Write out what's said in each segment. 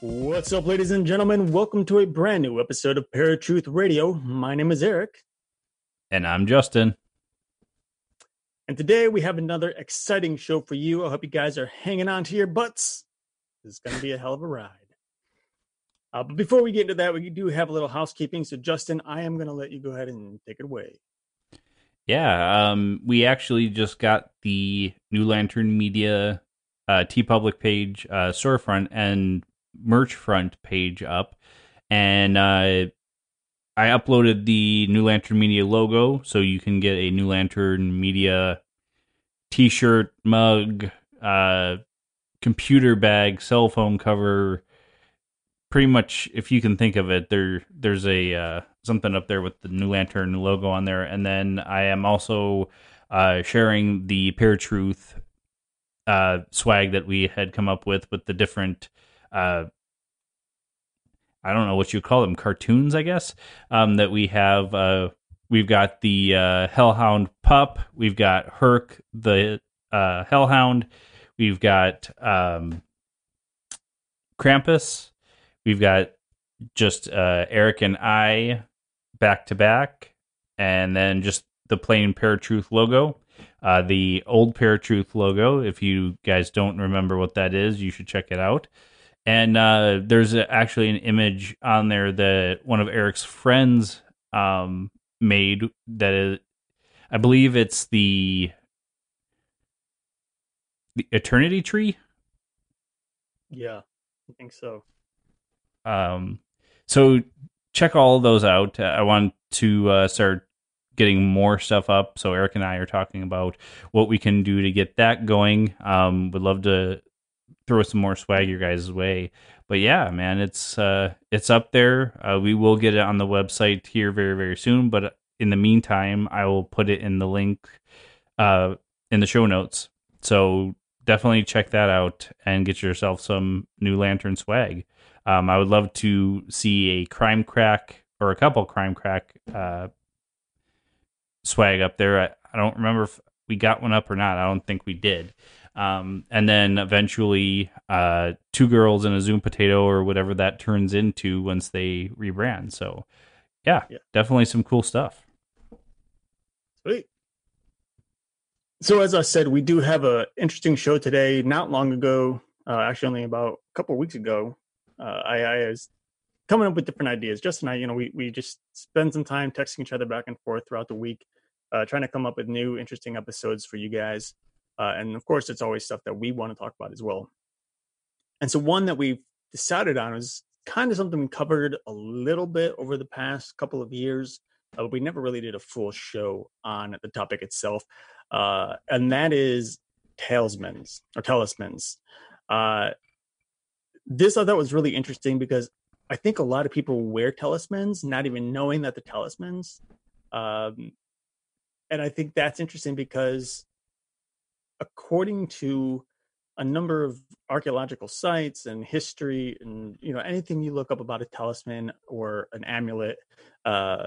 What's up, ladies and gentlemen? Welcome to a brand new episode of Paratruth Radio. My name is Eric, And I'm Justin. And today we have another exciting show for you. I hope you guys are hanging on to your butts. This is going to be a hell of a ride. Uh, but before we get into that, we do have a little housekeeping. So, Justin, I am going to let you go ahead and take it away. Yeah, um, we actually just got the New Lantern Media uh, TeePublic page, uh, storefront, and merch front page up, and uh, I uploaded the New Lantern Media logo, so you can get a New Lantern Media T-shirt, mug, uh, computer bag, cell phone cover. Pretty much, if you can think of it, there there's a uh, something up there with the New Lantern logo on there, and then I am also uh, sharing the Paratruth uh, swag that we had come up with with the different. Uh, I don't know what you call them, cartoons, I guess. Um, that we have. We've got the uh, Hellhound pup. We've got Herc the uh, Hellhound. We've got um, Krampus. We've got just uh, Eric and I back to back, and then just the plain Paratruth logo. Uh, the old Paratruth logo. If you guys don't remember what that is, you should check it out. And uh, there's a, actually an image on there that one of Eric's friends um, made. That is, I believe it's the the Eternity Tree. Yeah, I think so. Um, so check all of those out. I want to uh, start getting more stuff up. So Eric and I are talking about what we can do to get that going. Um, would love to throw some more swag your guys' way. But yeah, man, it's uh, it's up there. Uh, we will get it on the website here very very soon. But in the meantime, I will put it in the link uh, in the show notes. So definitely check that out and get yourself some new lantern swag. Um, I would love to see a crime crack or a couple crime crack uh, swag up there. I, I don't remember if we got one up or not. I don't think we did. Um, and then eventually, uh, two girls and a Zoom potato or whatever that turns into once they rebrand. So, yeah, Yeah. definitely some cool stuff. Sweet. So, as I said, we do have a interesting show today. Not long ago, uh, actually, only about a couple of weeks ago, uh, I, I was coming up with different ideas. Justin and I, you know, we we just spend some time texting each other back and forth throughout the week, uh, trying to come up with new, interesting episodes for you guys. Uh, and of course, it's always stuff that we want to talk about as well. And so, one that we've decided on is kind of something we covered a little bit over the past couple of years uh, we never really did a full show on the topic itself, uh, and that is talismans or talismans. Uh, this I thought was really interesting because I think a lot of people wear talismans, not even knowing that the talismans. Um, and I think that's interesting because, according to a number of archaeological sites and history, and you know anything you look up about a talisman or an amulet, uh,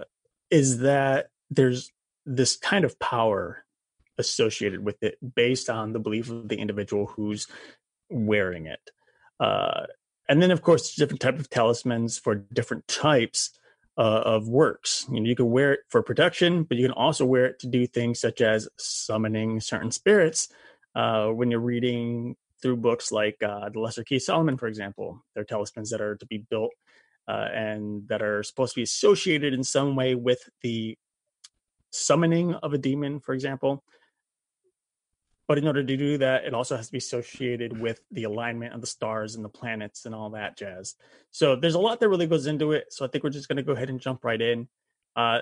is that there's this kind of power associated with it based on the belief of the individual who's wearing it. Uh, and then, of course, different type of talismans for different types uh, of works. You know, you can wear it for protection, but you can also wear it to do things such as summoning certain spirits. Uh, when you're reading through books like uh, the Lesser Key Solomon, for example, they're talismans that are to be built uh, and that are supposed to be associated in some way with the summoning of a demon, for example. But in order to do that, it also has to be associated with the alignment of the stars and the planets and all that jazz. So there's a lot that really goes into it. So I think we're just going to go ahead and jump right in. Uh,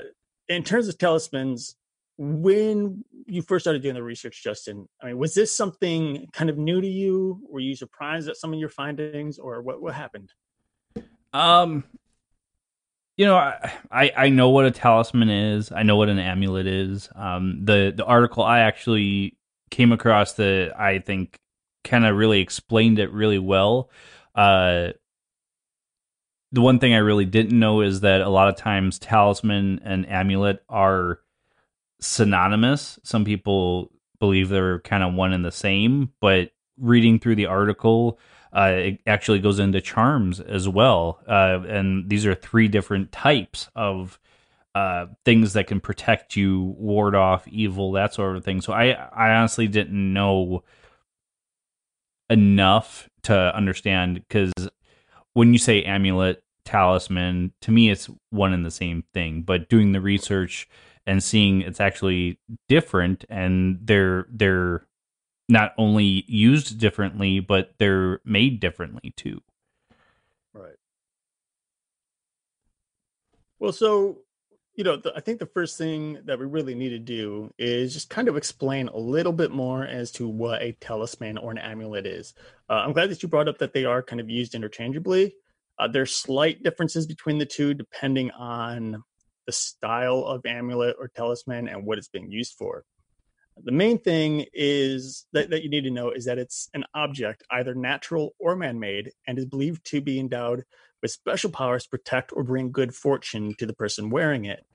in terms of talismans, when you first started doing the research, Justin, I mean, was this something kind of new to you? Were you surprised at some of your findings, or what what happened? Um, you know, I I know what a talisman is. I know what an amulet is. Um, the the article I actually came across that I think kind of really explained it really well. Uh, the one thing I really didn't know is that a lot of times talisman and amulet are synonymous. Some people believe they're kind of one and the same, but reading through the article, uh, it actually goes into charms as well. Uh, and these are three different types of uh, things that can protect you, ward off evil, that sort of thing. So I, I honestly didn't know enough to understand because when you say amulet, talisman, to me it's one and the same thing. But doing the research and seeing it's actually different and they're they're not only used differently but they're made differently too. Right. Well so you know the, i think the first thing that we really need to do is just kind of explain a little bit more as to what a talisman or an amulet is. Uh, i'm glad that you brought up that they are kind of used interchangeably. Uh, there's slight differences between the two depending on the style of amulet or talisman and what it's being used for. The main thing is that, that you need to know is that it's an object, either natural or man made, and is believed to be endowed with special powers to protect or bring good fortune to the person wearing it.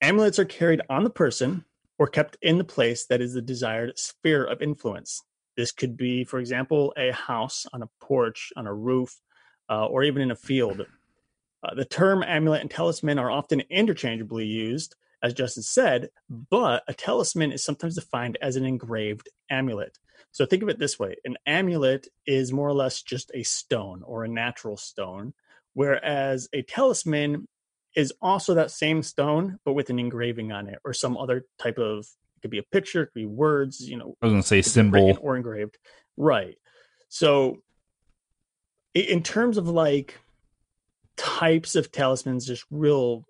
Amulets are carried on the person or kept in the place that is the desired sphere of influence. This could be, for example, a house, on a porch, on a roof, uh, or even in a field. Uh, the term amulet and talisman are often interchangeably used, as Justin said, but a talisman is sometimes defined as an engraved amulet. So think of it this way an amulet is more or less just a stone or a natural stone, whereas a talisman is also that same stone, but with an engraving on it or some other type of it could be a picture, it could be words, you know. I was gonna say symbol or engraved. Right. So in terms of like types of talismans just real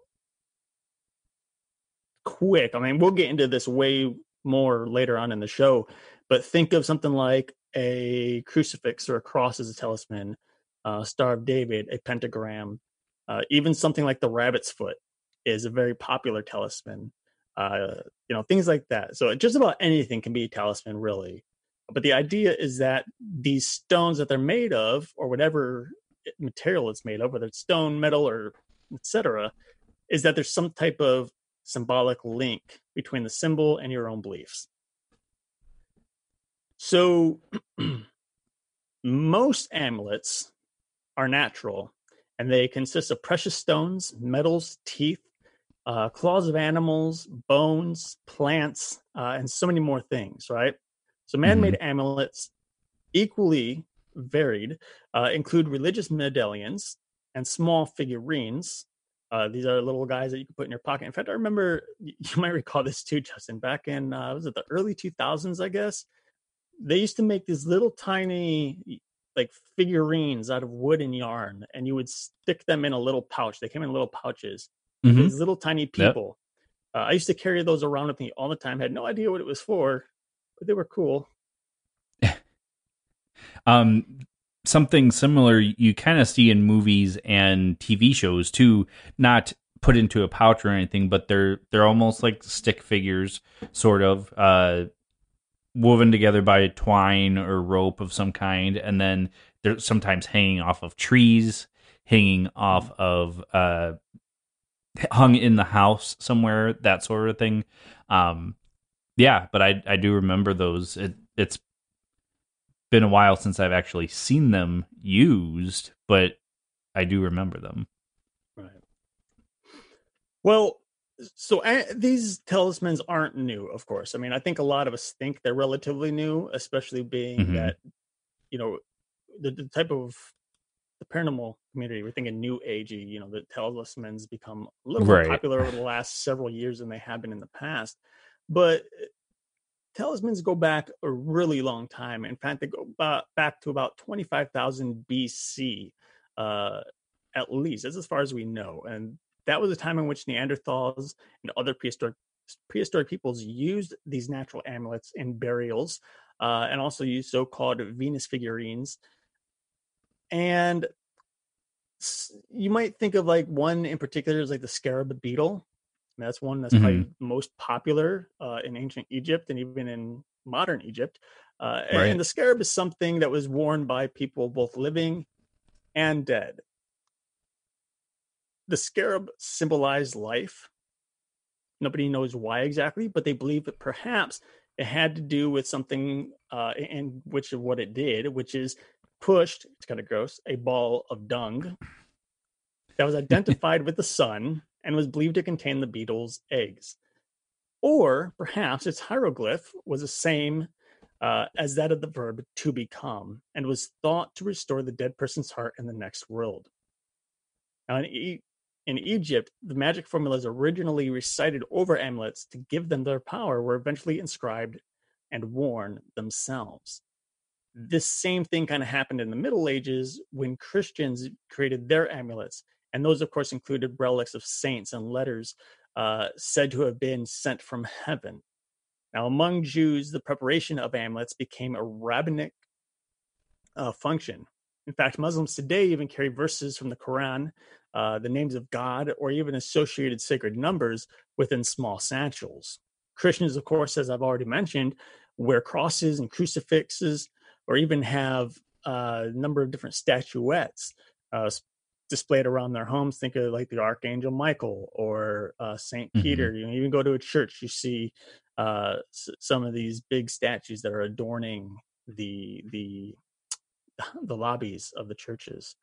quick. I mean, we'll get into this way more later on in the show, but think of something like a crucifix or a cross as a talisman, uh, Star of David, a pentagram, uh, even something like the rabbit's foot is a very popular talisman. Uh, you know, things like that. So just about anything can be a talisman, really. But the idea is that these stones that they're made of, or whatever material it's made of, whether it's stone, metal, or etc., is that there's some type of symbolic link between the symbol and your own beliefs. So most amulets are natural and they consist of precious stones, metals, teeth, uh, claws of animals, bones, plants, uh, and so many more things, right? So man made mm-hmm. amulets equally varied, uh, include religious medallions and small figurines. Uh, these are little guys that you can put in your pocket. In fact, I remember you might recall this too, Justin. Back in uh, was it the early 2000s? I guess they used to make these little tiny like figurines out of wood and yarn, and you would stick them in a little pouch. They came in little pouches. Mm-hmm. These little tiny people. Yep. Uh, I used to carry those around with me all the time. Had no idea what it was for, but they were cool. Um, something similar you kind of see in movies and TV shows too, not put into a pouch or anything, but they're they're almost like stick figures, sort of, uh, woven together by twine or rope of some kind, and then they're sometimes hanging off of trees, hanging off of uh, hung in the house somewhere, that sort of thing. Um, yeah, but I I do remember those. It, it's been a while since I've actually seen them used, but I do remember them. Right. Well, so uh, these talismans aren't new, of course. I mean, I think a lot of us think they're relatively new, especially being mm-hmm. that, you know, the, the type of the paranormal community, we're thinking new agey. You know, the talismans become a little Right. more popular over the last several years than they have been in the past. But talismans go back a really long time. In fact, they go back to about 25,000 BC, uh, at least. As far as we know. And that was a time in which Neanderthals and other prehistoric prehistoric peoples used these natural amulets in burials uh, and also used so-called Venus figurines. And you might think of like one in particular is like the scarab beetle. And that's one that's probably most popular uh, in ancient Egypt and even in modern Egypt. Uh, and- Right. And the scarab is something that was worn by people both living and dead. The scarab symbolized life. Nobody knows why exactly, but they believe that perhaps it had to do with something, uh, in which of what it did, which is pushed. It's kind of gross. A ball of dung that was identified with the sun and was believed to contain the beetle's eggs. Or perhaps its hieroglyph was the same uh, as that of the verb to become and was thought to restore the dead person's heart in the next world. Now, in, e- in Egypt, the magic formulas originally recited over amulets to give them their power were eventually inscribed and worn themselves. This same thing kind of happened in the Middle Ages when Christians created their amulets. And those, of course, included relics of saints and letters uh, said to have been sent from heaven. Now, among Jews, the preparation of amulets became a rabbinic uh, function. In fact, Muslims today even carry verses from the Quran, uh, the names of God, or even associated sacred numbers within small satchels. Christians, of course, as I've already mentioned, wear crosses and crucifixes, or even have uh, a number of different statuettes uh, displayed around their homes. Think of like the Archangel Michael or uh, Saint Mhm. Peter. You know, even go to a church, you see uh, s- some of these big statues that are adorning the the the lobbies of the churches.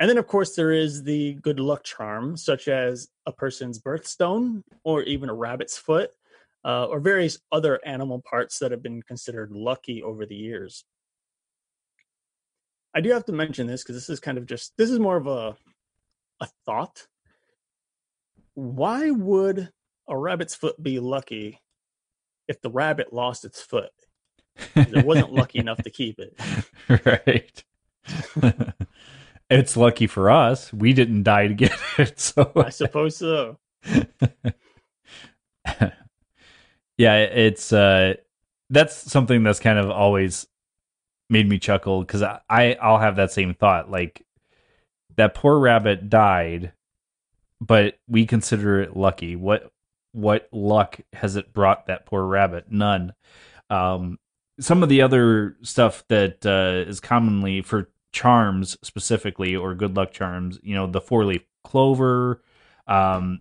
And then, of course, there is the good luck charm, such as a person's birthstone or even a rabbit's foot, uh, or various other animal parts that have been considered lucky over the years. I do have to mention this because this is kind of just this is more of a a thought. Why would a rabbit's foot be lucky if the rabbit lost its foot? It wasn't lucky enough to keep it. right. it's lucky for us. We didn't die to get it. So I suppose so. yeah, it's uh that's something that's kind of always made me chuckle because I, I I'll have that same thought. Like that poor rabbit died, but we consider it lucky. What what luck has it brought that poor rabbit? None. Um some of the other stuff that uh, is commonly for charms specifically or good luck charms, you know, the four leaf clover, um,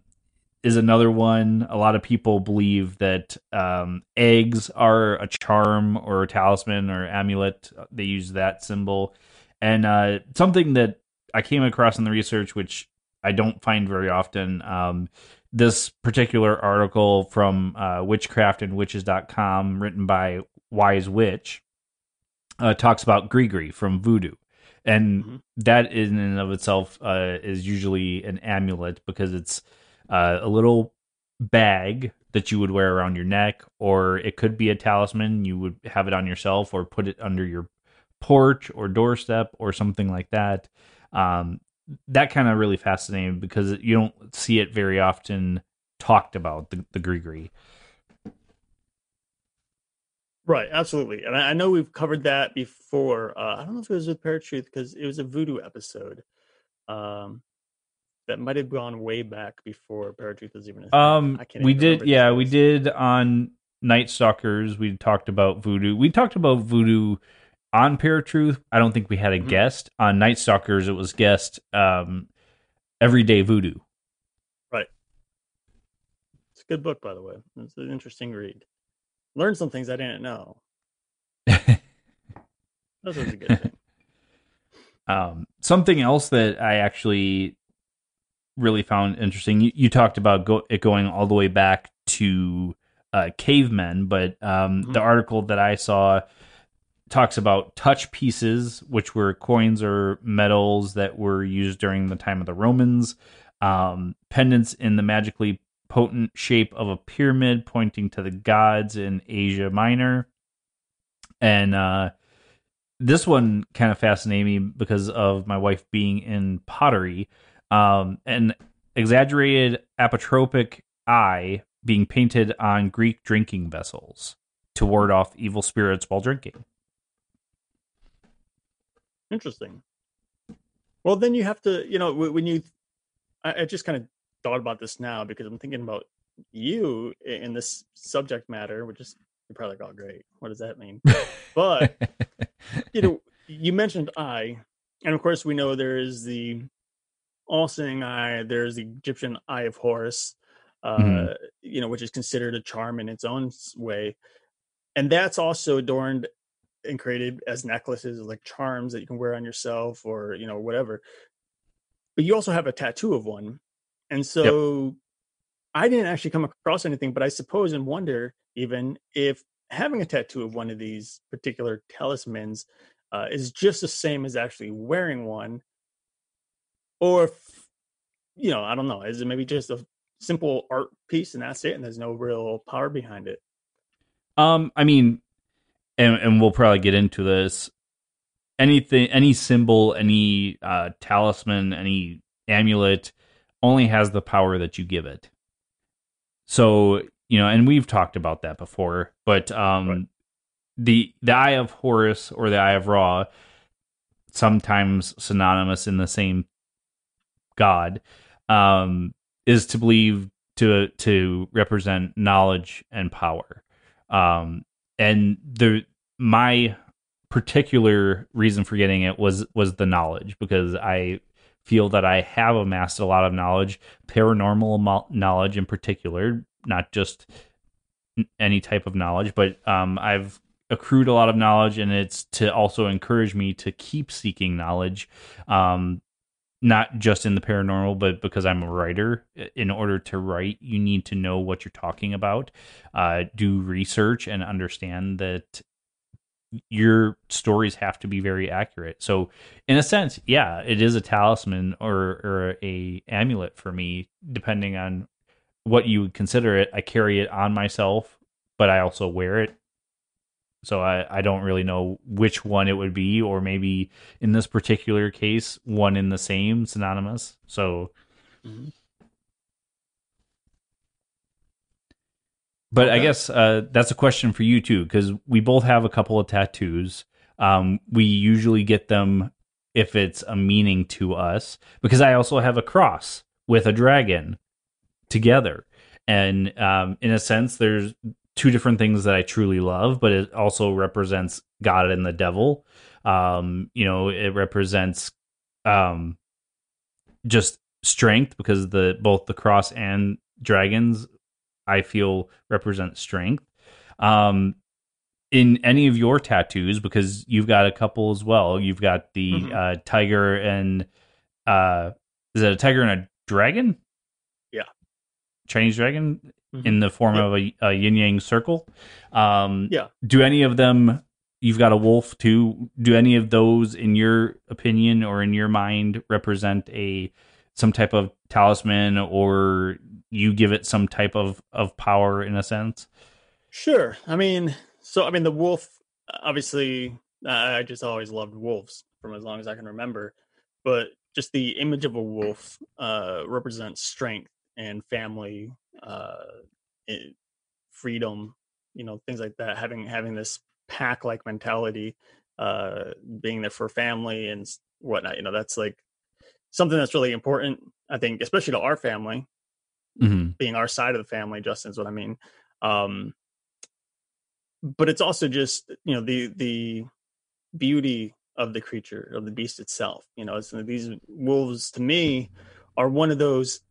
is another one. A lot of people believe that um, eggs are a charm or a talisman or amulet. They use that symbol. And uh, something that I came across in the research, which I don't find very often, um, this particular article from uh, witchcraftandwitches.com, written by Wise Witch, uh, talks about Grigri from voodoo. And Mhm. that in and of itself uh, is usually an amulet because it's uh, a little bag that you would wear around your neck, or it could be a talisman. You would have it on yourself or put it under your porch or doorstep or something like that. Um, that kind of really fascinating because you don't see it very often talked about the, the grigri. Right, absolutely. And I, I know we've covered that before. Uh, I don't know if it was with Paratruth because it was a voodoo episode. Um, that might have gone way back before Paratruth was even a thing. Um, I can't we did, yeah, we did on Night Stalkers. We talked about voodoo. We talked about voodoo on Paratruth. I don't think we had a Mhm. guest on Night Stalkers. It was guest um, Everyday Voodoo. Right. It's a good book, by the way. It's an interesting read. Learned some things I didn't know. That's always a good thing. Um, something else that I actually really found interesting. You, you talked about go, it going all the way back to uh, cavemen, but um, Mhm. the article that I saw talks about touch pieces, which were coins or medals that were used during the time of the Romans, um, pendants in the magically potent shape of a pyramid pointing to the gods in Asia Minor. And uh, this one kind of fascinated me because of my wife being in pottery. Um, an exaggerated apotropaic eye being painted on Greek drinking vessels to ward off evil spirits while drinking. Interesting. Well, then you have to, you know, when you, I, I just kind of thought about this now because I'm thinking about you in this subject matter, which is you're probably like, oh, great. What does that mean? but, you know, you mentioned eye. And of course, we know there is the all seeing eye, there's the Egyptian eye of Horus, uh, mm-hmm. you know, which is considered a charm in its own way. And that's also adorned and created as necklaces, like charms that you can wear on yourself or, you know, whatever. But you also have a tattoo of one. And so yep. I didn't actually come across anything, but I suppose and wonder even if having a tattoo of one of these particular talismans uh, is just the same as actually wearing one, or if, you know, I don't know, is it maybe just a simple art piece and that's it, and there's no real power behind it? Um, I mean, and and we'll probably get into this. Anything, any symbol, any uh, talisman, any amulet only has the power that you give it. So, you know, and we've talked about that before, but um right. the the eye of Horus or the eye of Ra sometimes synonymous in the same god um is to believe to to represent knowledge and power. Um and the my particular reason for getting it was was the knowledge because I feel that I have amassed a lot of knowledge, paranormal knowledge in particular, not just any type of knowledge, but um, I've accrued a lot of knowledge, and it's to also encourage me to keep seeking knowledge. Um, not just in the paranormal, but because I'm a writer. In order to write, you need to know what you're talking about, uh, do research, and understand that your stories have to be very accurate. So, in a sense, yeah, it is a talisman or or a amulet for me, depending on what you would consider it. I carry it on myself, but I also wear it. So I, I don't really know which one it would be, or maybe in this particular case, one in the same synonymous. So mm-hmm. But okay. I guess uh, that's a question for you too, because we both have a couple of tattoos. Um, we usually get them if it's a meaning to us, because I also have a cross with a dragon together, and um, in a sense, there's two different things that I truly love, but it also represents God and the devil. Um, you know, it represents um, just strength because the both the cross and dragons I feel represent strength. Um, in any of your tattoos, because you've got a couple as well. You've got the mm-hmm. uh, tiger and uh, is it a tiger and a dragon? Chinese dragon mm-hmm. in the form of a, a yin yang circle. Um, yeah. Do any of them? You've got a wolf too. Do any of those, in your opinion or in your mind, represent a some type of talisman or you give it some type of of power in a sense sure i mean so i mean the wolf obviously i just always loved wolves from as long as i can remember but just the image of a wolf uh represents strength and family uh freedom you know things like that having having this pack like mentality uh being there for family and whatnot you know that's like something that's really important i think especially to our family mm-hmm. being our side of the family justin's what i mean um but it's also just you know the the beauty of the creature of the beast itself you know it's, these wolves to me are one of those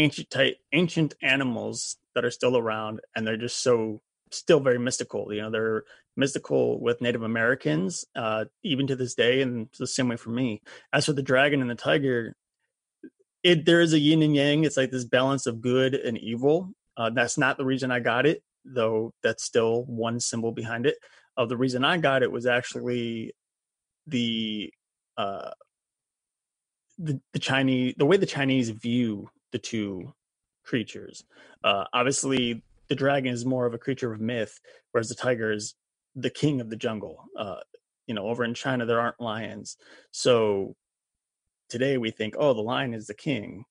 ancient type ancient animals that are still around and they're just so still very mystical you know they're mystical with native americans uh even to this day and the same way for me as for the dragon and the tiger it there is a yin and yang. It's like this balance of good and evil. Uh, that's not the reason I got it, though. That's still one symbol behind it. Uh, the reason I got it was actually the uh, the the Chinese the way the Chinese view the two creatures. Uh, obviously, the dragon is more of a creature of myth, whereas the tiger is the king of the jungle. Uh, you know, over in China there aren't lions, so today we think, oh, the lion is the king,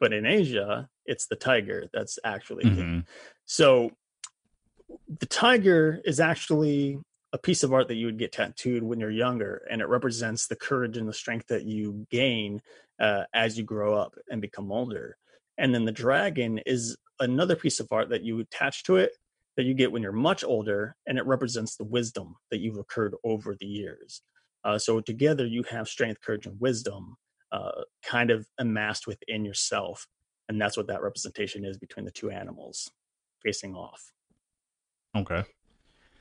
but in Asia it's the tiger that's actually king. Mm-hmm. So the tiger is actually a piece of art that you would get tattooed when you're younger, and it represents the courage and the strength that you gain uh, as you grow up and become older. And then the dragon is another piece of art that you attach to it that you get when you're much older, and it represents the wisdom that you've occurred over the years. Uh, so together, you have strength, courage, and wisdom uh, kind of amassed within yourself, and that's what that representation is between the two animals facing off. Okay.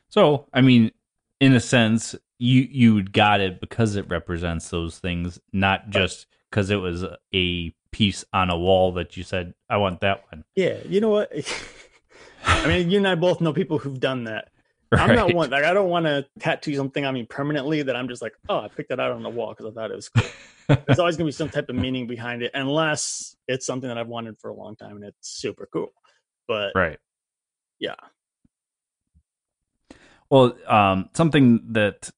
So, I mean, in a sense, you you got it because it represents those things, not just because it was a piece on a wall that you said, "I want that one." Yeah, you know what? I mean, you and I both know people who've done that. Right. I'm not one like I don't want to tattoo something on me permanently that I'm just like, oh, I picked that out on the wall because I thought it was cool. There's always gonna be some type of meaning behind it, unless it's something that I've wanted for a long time and it's super cool. But right, yeah, well, um, something that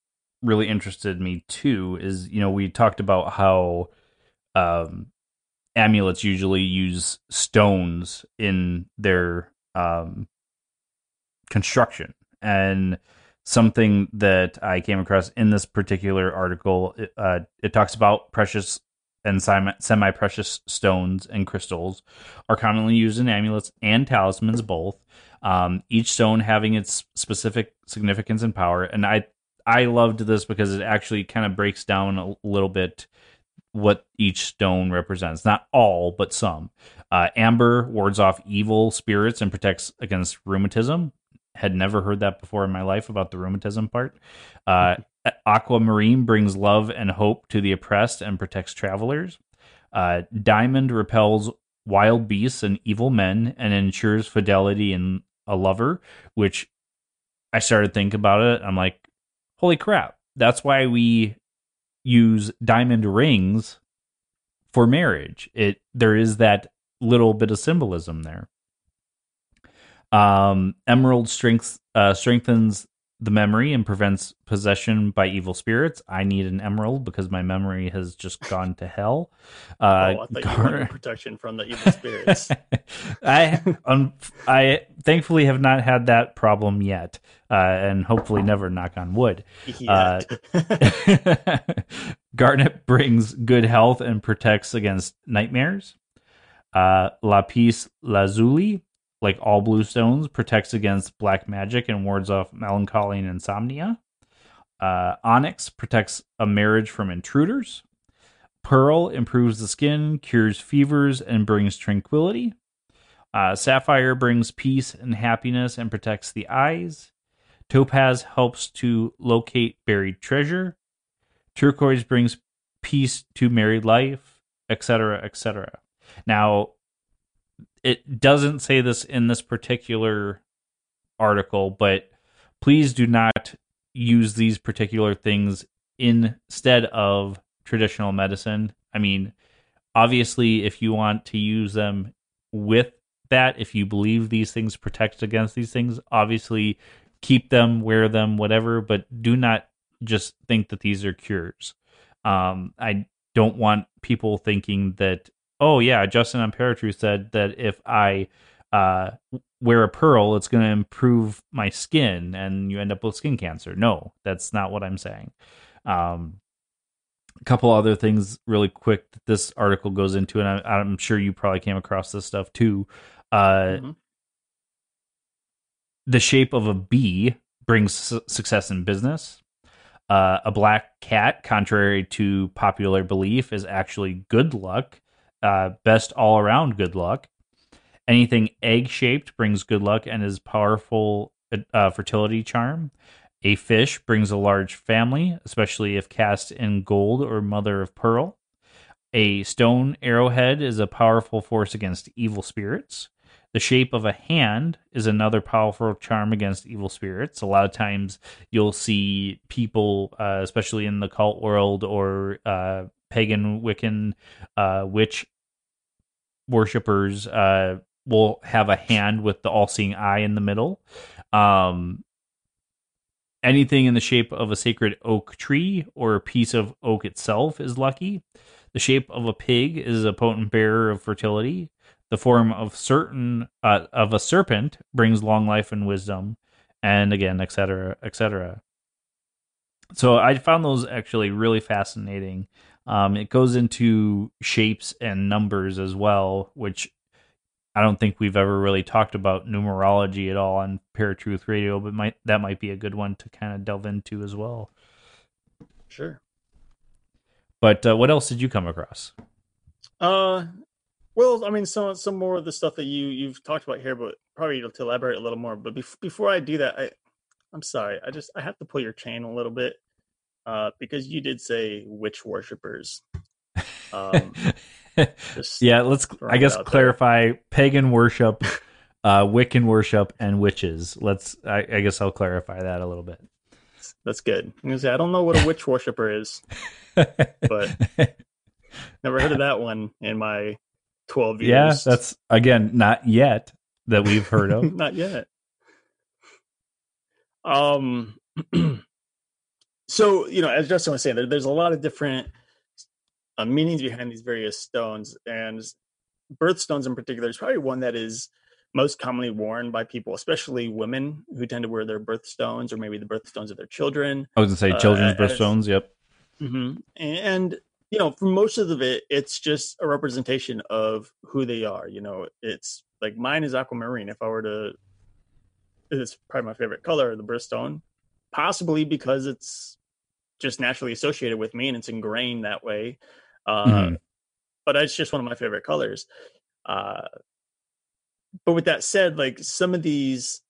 really interested me too is you know we talked about how um, amulets usually use stones in their um, construction and something that I came across in this particular article. It, uh, it talks about precious and semi precious stones and crystals are commonly used in amulets and talismans both um, each stone having its specific significance and power. And I I loved this because it actually kind of breaks down a little bit what each stone represents. Not all, but some. Uh, amber wards off evil spirits and protects against rheumatism. Had never heard that before in my life about the rheumatism part. Uh, aquamarine brings love and hope to the oppressed and protects travelers. Uh, diamond repels wild beasts and evil men and ensures fidelity in a lover, which I started thinking about it. I'm like, holy crap. That's why we use diamond rings for marriage. It there is that little bit of symbolism there. Um, emerald strength uh, strengthens the memory and prevents possession by evil spirits. I need an emerald because my memory has just gone to hell. Uh, oh, I Gar- protection from the evil spirits. I um, I thankfully have not had that problem yet, uh, and hopefully never. Knock on wood. Uh, garnet brings good health and protects against nightmares. Uh, lapis lazuli like all blue stones, protects against black magic and wards off melancholy and insomnia. Uh, onyx protects a marriage from intruders. Pearl improves the skin, cures fevers, and brings tranquility. Uh, sapphire brings peace and happiness and protects the eyes. Topaz helps to locate buried treasure. Turquoise brings peace to married life, etc., etc. Now, it doesn't say this in this particular article, but please do not use these particular things instead of traditional medicine. I mean, obviously, if you want to use them with that, if you believe these things protect against these things, obviously keep them, wear them, whatever, but do not just think that these are cures. Um, I don't want people thinking that oh yeah, Justin on Amperatrue said that if I uh, wear a pearl, it's going to improve my skin, and you end up with skin cancer. No, that's not what I'm saying. Um, a couple other things, really quick, that this article goes into, and I, am sure you probably came across this stuff too. Uh, mm-hmm. The shape of a bee brings su- success in business. Uh, a black cat, contrary to popular belief, is actually good luck uh, best all around good luck. Anything egg shaped brings good luck and is powerful uh, fertility charm. A fish brings a large family, especially if cast in gold or mother of pearl. A stone arrowhead is a powerful force against evil spirits. The shape of a hand is another powerful charm against evil spirits. A lot of times you'll see people, uh, especially in the cult world or uh, pagan Wiccan uh, witch worshippers, uh, will have a hand with the all seeing eye in the middle. Um, anything in the shape of a sacred oak tree or a piece of oak itself is lucky. The shape of a pig is a potent bearer of fertility. The form of certain uh, of a serpent brings long life and wisdom, and again, etc., etc. So I found those actually really fascinating. Um, it goes into shapes and numbers as well, which I don't think we've ever really talked about numerology at all on Paratruth Radio, but might that might be a good one to kind of delve into as well. Sure. But uh, what else did you come across? Uh, well, I mean, some some more of the stuff that you you've talked about here, but probably to elaborate a little more. But bef- before I do that, I I'm sorry, I just I have to pull your chain a little bit, uh, because you did say witch worshippers. Um, yeah, let's I guess clarify there. pagan worship, uh, Wiccan worship, and witches. Let's I, I guess I'll clarify that a little bit. That's good. I, say, I don't know what a witch worshiper is, but never heard of that one in my 12 years. Yeah, that's again not yet that we've heard of. not yet. Um so, you know, as Justin was saying, there, there's a lot of different uh, meanings behind these various stones and birthstones in particular is probably one that is most commonly worn by people, especially women who tend to wear their birthstones or maybe the birthstones of their children. I was gonna say children's uh, birthstones. Yep. Mm-hmm. And you know, for most of it, it's just a representation of who they are. You know, it's like mine is aquamarine. If I were to, it's probably my favorite color, the birthstone, possibly because it's just naturally associated with me and it's ingrained that way. Uh, mm-hmm. But it's just one of my favorite colors. Uh, but with that said, like some of these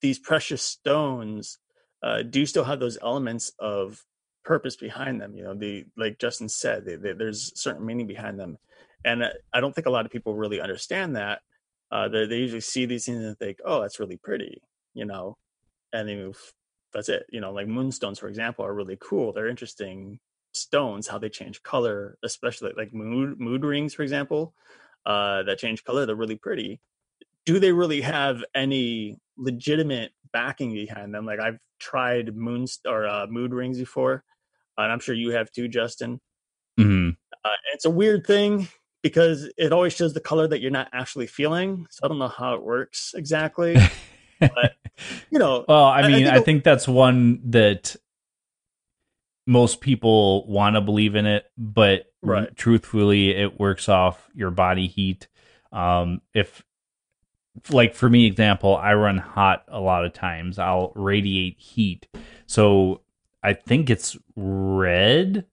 these precious stones uh, do still have those elements of purpose behind them. You know, the like Justin said, they, they, there's certain meaning behind them, and uh, I don't think a lot of people really understand that. Uh, they, they usually see these things and think, "Oh, that's really pretty," you know, and they move. That's it. You know, like moonstones, for example, are really cool. They're interesting stones, how they change color, especially like mood mood rings, for example, uh, that change color. They're really pretty. Do they really have any legitimate backing behind them? Like I've tried moon or uh, mood rings before, and I'm sure you have too, Justin. Mm-hmm. Uh, it's a weird thing because it always shows the color that you're not actually feeling. So I don't know how it works exactly. but you know, well, I mean, I think, I think that's one that most people want to believe in it, but right. truthfully, it works off your body heat. Um, if like for me example i run hot a lot of times i'll radiate heat so I think it's red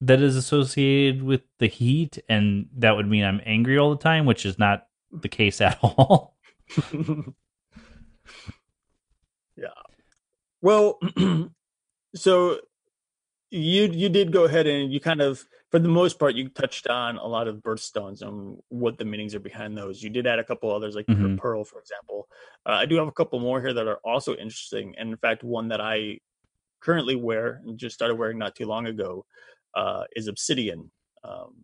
that is associated with the heat, and that would mean I'm angry all the time, which is not the case at all. Well, so you you did go ahead and you kind of for the most part you touched on a lot of birthstones and what the meanings are behind those you did add a couple others like mm-hmm. pearl for example uh, i do have a couple more here that are also interesting and in fact one that i currently wear and just started wearing not too long ago uh, is obsidian. Um,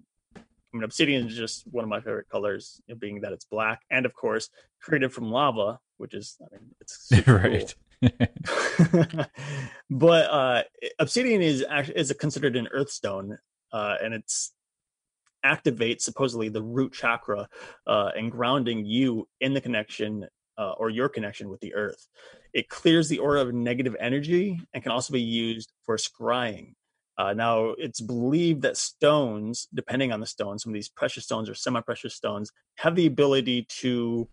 I mean, obsidian is just one of my favorite colors, you know, being that it's black, and of course, created from lava, which is, I mean, it's right. but uh, obsidian is actually is considered an earth stone, uh, and it's activates supposedly the root chakra uh, and grounding you in the connection uh, or your connection with the earth. It clears the aura of negative energy and can also be used for scrying. Uh, now, it's believed that stones, depending on the stone, some of these precious stones or semi precious stones, have the ability to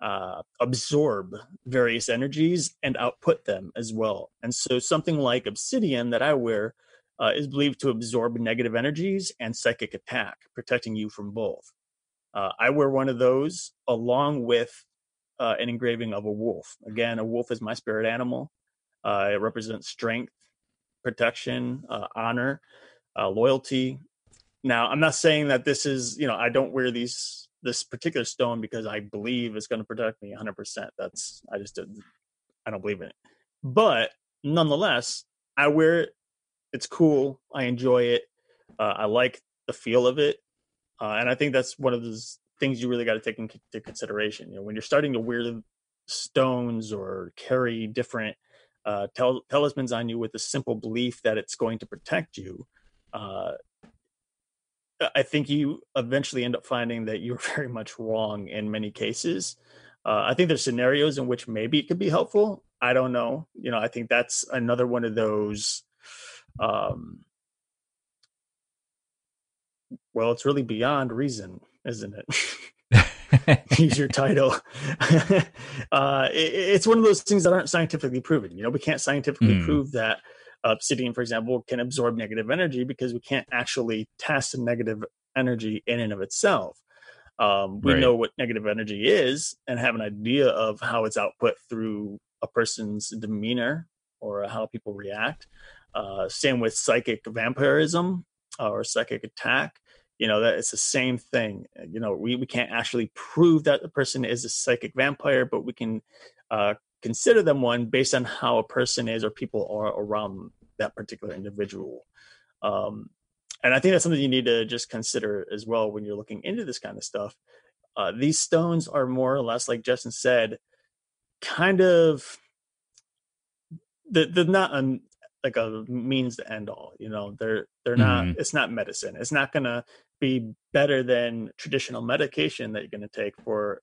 uh, absorb various energies and output them as well. And so, something like obsidian that I wear uh, is believed to absorb negative energies and psychic attack, protecting you from both. Uh, I wear one of those along with uh, an engraving of a wolf. Again, a wolf is my spirit animal. Uh, it represents strength, protection, uh, honor, uh, loyalty. Now, I'm not saying that this is, you know, I don't wear these this particular stone because I believe it's going to protect me 100%. That's I just didn't, I don't believe in it. But nonetheless, I wear it. It's cool. I enjoy it. Uh, I like the feel of it, uh, and I think that's one of those things you really got to take into consideration. You know, when you're starting to wear stones or carry different uh, tel- talismans on you with the simple belief that it's going to protect you, uh, I think you eventually end up finding that you're very much wrong in many cases. Uh, I think there's scenarios in which maybe it could be helpful. I don't know. You know, I think that's another one of those. Um, well, it's really beyond reason, isn't it? Use your title. uh, it, it's one of those things that aren't scientifically proven. You know, we can't scientifically mm. prove that obsidian, for example, can absorb negative energy because we can't actually test negative energy in and of itself. Um, we right. know what negative energy is and have an idea of how it's output through a person's demeanor or how people react. Uh, same with psychic vampirism or psychic attack. You know, that it's the same thing. You know, we, we can't actually prove that the person is a psychic vampire, but we can uh, consider them one based on how a person is or people are around that particular individual. Um, and I think that's something you need to just consider as well when you're looking into this kind of stuff. Uh, these stones are more or less, like Justin said, kind of they're not an, like a means to end all. You know, they're they're not. Mm-hmm. It's not medicine. It's not going to be better than traditional medication that you're going to take for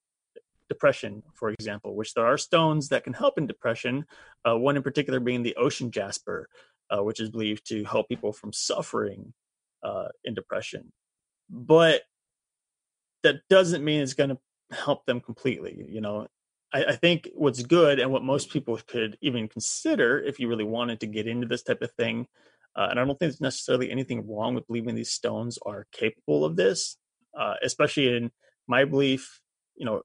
depression, for example, which there are stones that can help in depression. Uh, one in particular being the ocean jasper, uh, which is believed to help people from suffering uh, in depression. But that doesn't mean it's going to help them completely. You know, I, I, think what's good and what most people could even consider if you really wanted to get into this type of thing. Uh, and I don't think there's necessarily anything wrong with believing these stones are capable of this, uh, especially in my belief. You know,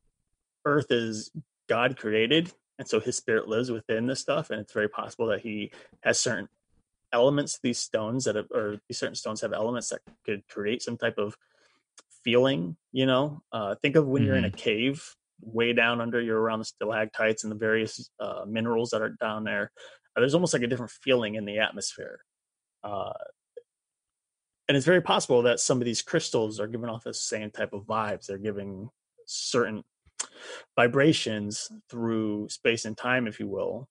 Earth is God created, and so His Spirit lives within this stuff, and it's very possible that He has certain elements these stones that have, or these certain stones have elements that could create some type of feeling. You know, uh, think of when mm-hmm. you're in a mm-hmm. cave, way down under, you're around the stalactites and the various uh, minerals that are down there. Uh, there's almost like a different feeling in the atmosphere. Uh, and it's very possible that some of these crystals are giving off the same type of vibes. They're giving certain vibrations through space and time, if you will,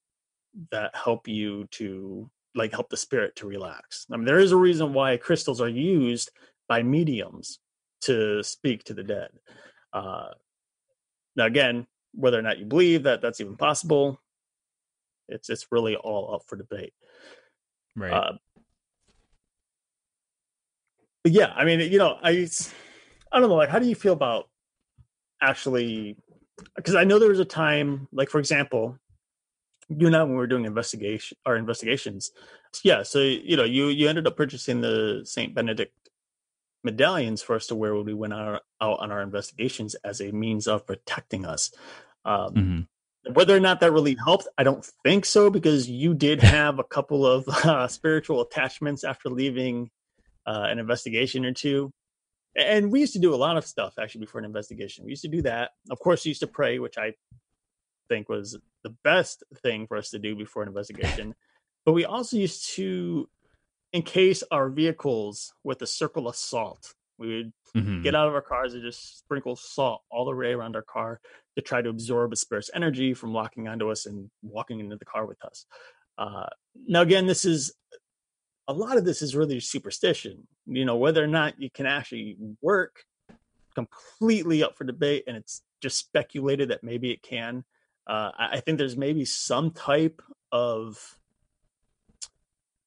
that help you to like help the spirit to relax. I mean, there is a reason why crystals are used by mediums to speak to the dead. Uh, now, again, whether or not you believe that that's even possible, it's it's really all up for debate. Right. Uh, but yeah, I mean, you know, I I don't know, like, how do you feel about actually because I know there was a time, like for example, you and I when we were doing investigation our investigations, yeah. So you know, you you ended up purchasing the Saint Benedict medallions for us to wear when we went out, out on our investigations as a means of protecting us. Um, mm-hmm. Whether or not that really helped, I don't think so because you did have a couple of uh, spiritual attachments after leaving uh, an investigation or two and we used to do a lot of stuff actually before an investigation. We used to do that. Of course, we used to pray, which I think was the best thing for us to do before an investigation. but we also used to encase our vehicles with a circle of salt. We would mm-hmm. get out of our cars and just sprinkle salt all the way around our car to try to absorb a spirit's energy from locking onto us and walking into the car with us. Uh, now, again, this is a lot of this is really superstition. You know, whether or not you can actually work completely up for debate, and it's just speculated that maybe it can. Uh, I think there's maybe some type of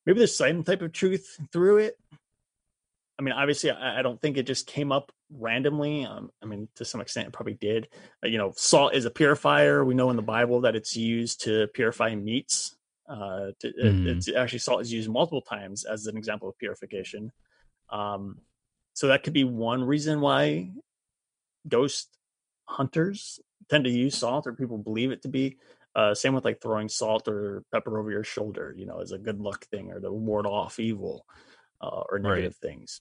maybe there's some type of truth through it. I mean, obviously, I, I don't think it just came up randomly. Um, I mean, to some extent, it probably did. Uh, you know, salt is a purifier. We know in the Bible that it's used to purify meats. Uh, to, mm. it, it's actually salt is used multiple times as an example of purification. Um, so that could be one reason why ghost hunters tend to use salt, or people believe it to be. Uh, same with like throwing salt or pepper over your shoulder, you know, as a good luck thing or to ward off evil uh, or negative right. things.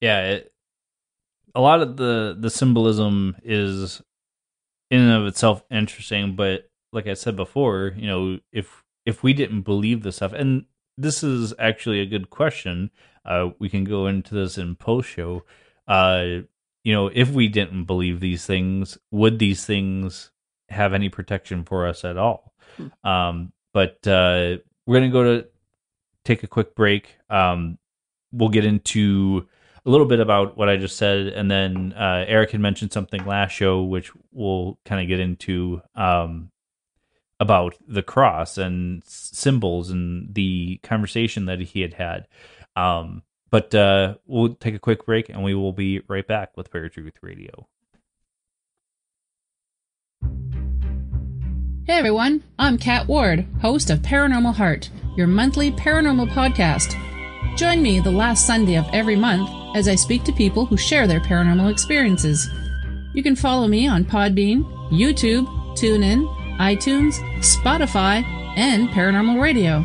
Yeah, it, a lot of the the symbolism is in and of itself interesting, but like I said before, you know, if if we didn't believe this stuff, and this is actually a good question. Uh, we can go into this in post show. Uh, you know, if we didn't believe these things, would these things have any protection for us at all? Hmm. Um, but uh, we're gonna go to take a quick break. Um, we'll get into a little bit about what I just said, and then uh, Eric had mentioned something last show, which we'll kind of get into um, about the cross and symbols and the conversation that he had had. Um, but uh, we'll take a quick break, and we will be right back with Paratruth Radio. Hey everyone, I'm Kat Ward, host of Paranormal Heart, your monthly paranormal podcast. Join me the last Sunday of every month as I speak to people who share their paranormal experiences. You can follow me on Podbean, YouTube, TuneIn, iTunes, Spotify, and Paranormal Radio.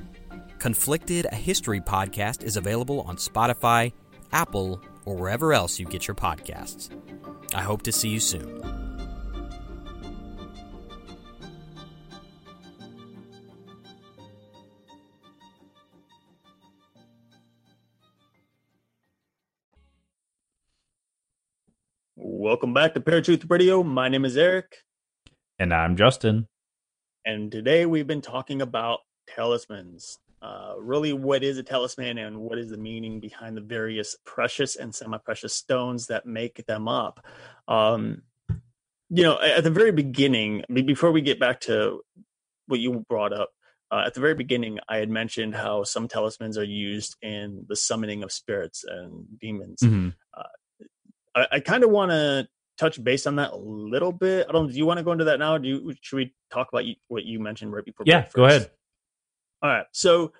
Conflicted, a history podcast, is available on Spotify, Apple, or wherever else you get your podcasts. I hope to see you soon. Welcome back to Paratruth Radio. My name is Eric. And I'm Justin. And today we've been talking about talismans. Uh, really, what is a talisman and what is the meaning behind the various precious and semi precious stones that make them up? Um, you know, at the very beginning, before we get back to what you brought up, uh, at the very beginning, I had mentioned how some talismans are used in the summoning of spirits and demons. Mm-hmm. Uh, I, I kind of want to touch base on that a little bit. I don't. Do you want to go into that now? Do you? Should we talk about you, what you mentioned right before? Yeah, go ahead. All right. So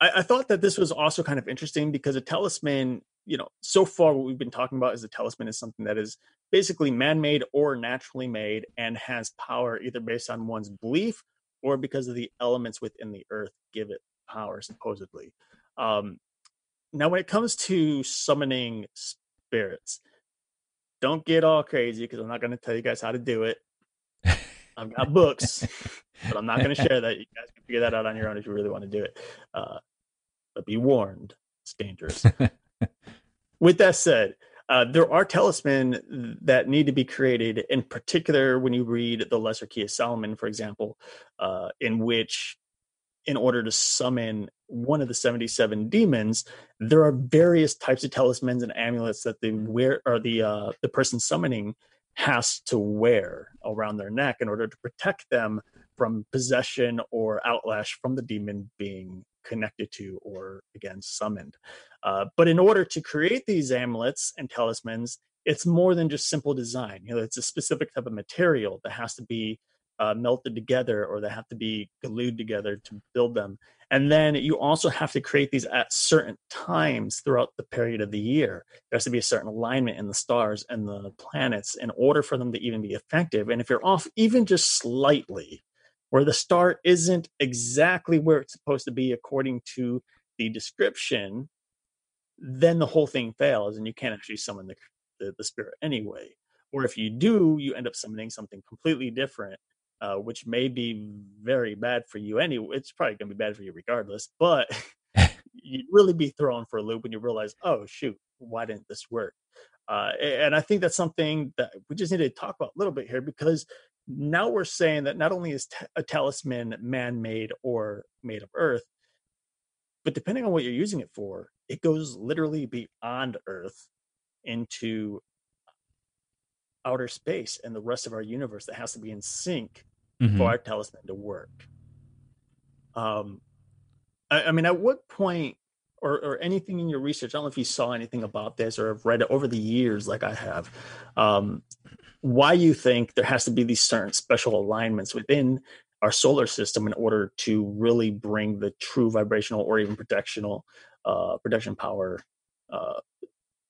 I, I, thought that this was also kind of interesting because a talisman, you know, so far what we've been talking about is a talisman is something that is basically man-made or naturally made and has power either based on one's belief or because of the elements within the earth give it power supposedly. Um, now, when it comes to summoning spirits, don't get all crazy because I'm not going to tell you guys how to do it. I've got books, but I'm not going to share that. You guys can figure that out on your own if you really want to do it. Uh, but be warned, it's dangerous. With that said, uh, there are talisman that need to be created. In particular, when you read the Lesser Key of Solomon, for example, uh, in which in order to summon one of the 77 demons there are various types of talismans and amulets that the wear or the uh the person summoning has to wear around their neck in order to protect them from possession or outlash from the demon being connected to or again summoned. Uh, but in order to create these amulets and talismans it's more than just simple design. You know it's a specific type of material that has to be uh, melted together or they have to be glued together to build them. And then you also have to create these at certain times throughout the period of the year. There has to be a certain alignment in the stars and the planets in order for them to even be effective. And if you're off even just slightly, where the star isn't exactly where it's supposed to be according to the description, then the whole thing fails and you can't actually summon the, the, the spirit anyway. Or if you do, you end up summoning something completely different uh, which may be very bad for you anyway. It's probably going to be bad for you regardless, but you'd really be thrown for a loop when you realize, oh shoot, why didn't this work? Uh, and I think that's something that we just need to talk about a little bit here because now we're saying that not only is a talisman man-made or made of earth, but depending on what you're using it for, it goes literally beyond Earth into outer space and the rest of our universe that has to be in sync mm-hmm. for our talisman to work. Um, I, I, mean, at what point, or, or anything in your research, I don't know if you saw anything about this or have read it over the years, like I have, um, why you think there has to be these certain special alignments within our solar system in order to really bring the true vibrational or even protectional uh, protection power uh,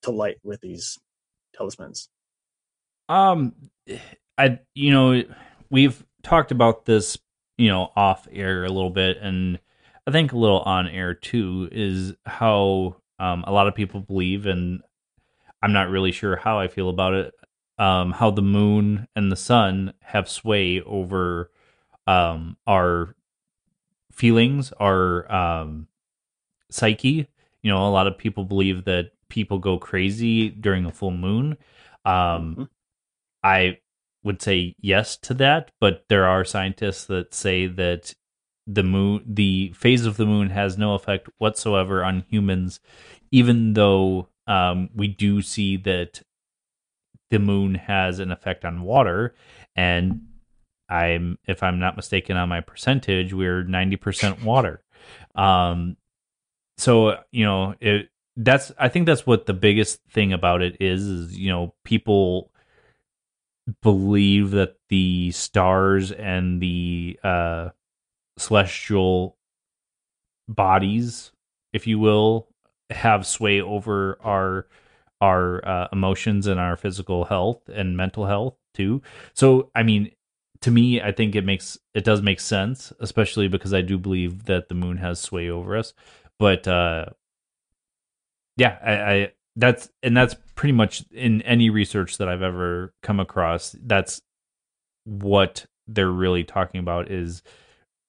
to light with these talismans? Um, I you know we've talked about this you know off air a little bit, and I think a little on air too is how um, a lot of people believe, and I'm not really sure how I feel about it. Um, how the moon and the sun have sway over um, our feelings, our um, psyche. You know, a lot of people believe that people go crazy during a full moon. Um, mm-hmm. I would say yes to that, but there are scientists that say that the moon, the phase of the moon, has no effect whatsoever on humans, even though um, we do see that the moon has an effect on water, and I'm if I'm not mistaken on my percentage, we're 90% water. Um so you know, it that's I think that's what the biggest thing about it is is you know, people believe that the stars and the uh celestial bodies, if you will, have sway over our our uh, emotions and our physical health and mental health too. So, I mean, to me, I think it makes it does make sense, especially because I do believe that the moon has sway over us. But uh, yeah, I, I that's and that's pretty much in any research that I've ever come across. That's what they're really talking about is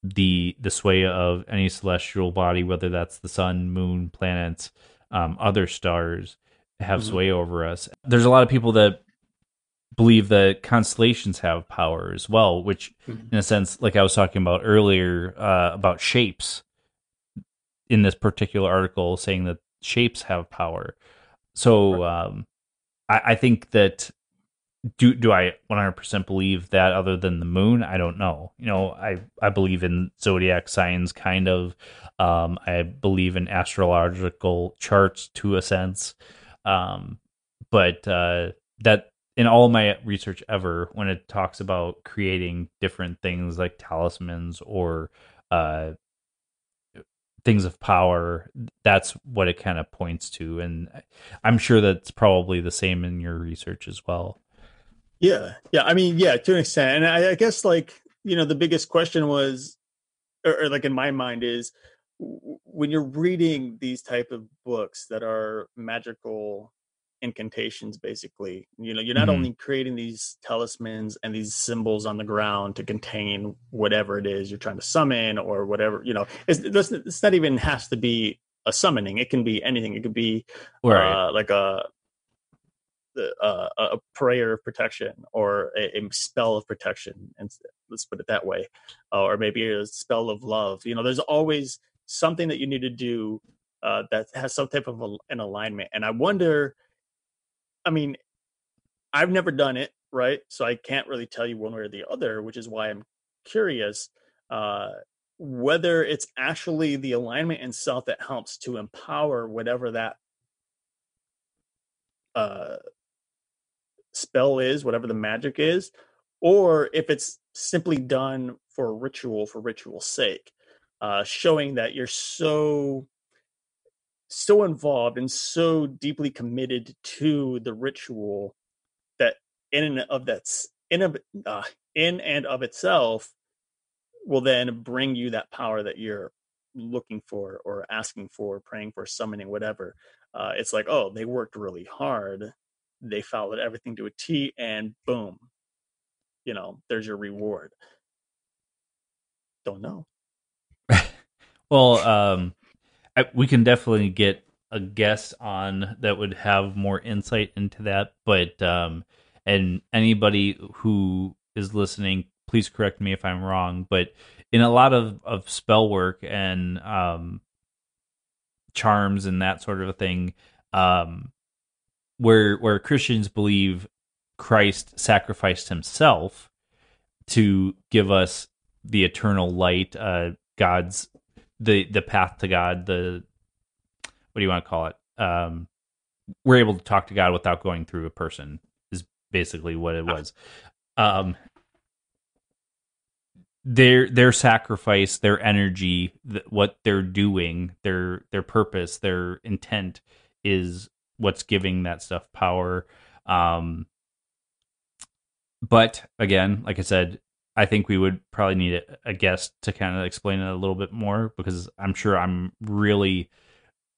the the sway of any celestial body, whether that's the sun, moon, planets, um, other stars, have mm-hmm. sway over us. There's a lot of people that believe that constellations have power as well, which, mm-hmm. in a sense, like I was talking about earlier uh, about shapes in this particular article, saying that shapes have power. So um, I, I think that do do I 100% believe that other than the moon? I don't know. You know, I I believe in zodiac signs kind of. Um, I believe in astrological charts to a sense. Um, but uh, that in all my research ever, when it talks about creating different things like talismans or uh, things of power, that's what it kind of points to. And I'm sure that's probably the same in your research as well. Yeah. Yeah. I mean, yeah, to an extent. And I, I guess, like, you know, the biggest question was, or, or like in my mind, is when you're reading these type of books that are magical incantations basically. You know you're not mm-hmm. only creating these talismans and these symbols on the ground to contain whatever it is you're trying to summon or whatever you know it's, it's not even has to be a summoning. It can be anything. It could be right. uh, like a uh, a prayer of protection or a, a, spell of protection and let's put it that way uh, or maybe a spell of love. You know there's always something that you need to do uh, that has some type of a, an alignment. And i wonder I mean, I've never done it, right? So I can't really tell you one way or the other, which is why I'm curious uh, whether it's actually the alignment itself that helps to empower whatever that uh, spell is, whatever the magic is, or if it's simply done for ritual for ritual's sake, uh, showing that you're so so involved and so deeply committed to the ritual that in and of that's in uh, in and of itself will then bring you that power that you're looking for or asking for praying for summoning whatever. Uh, it's like oh they worked really hard. They followed everything to a t and boom you know there's your reward. Don't know. Well um I, we can definitely get a guest on that would have more insight into that. But um, and anybody who is listening, please correct me if I'm wrong. But in a lot of of spell work and um, charms and that sort of a thing, um, where where Christians believe Christ sacrificed himself to give us the eternal light, uh, God's the the path to God, the what do you want to call it? Um, we're able to talk to God without going through a person is basically what it was. Um, their their sacrifice, their energy, th- what they're doing, their their purpose, their intent is what's giving that stuff power. Um, but again, like I said, I think we would probably need a, guest to kind of explain it a little bit more because I'm sure I'm really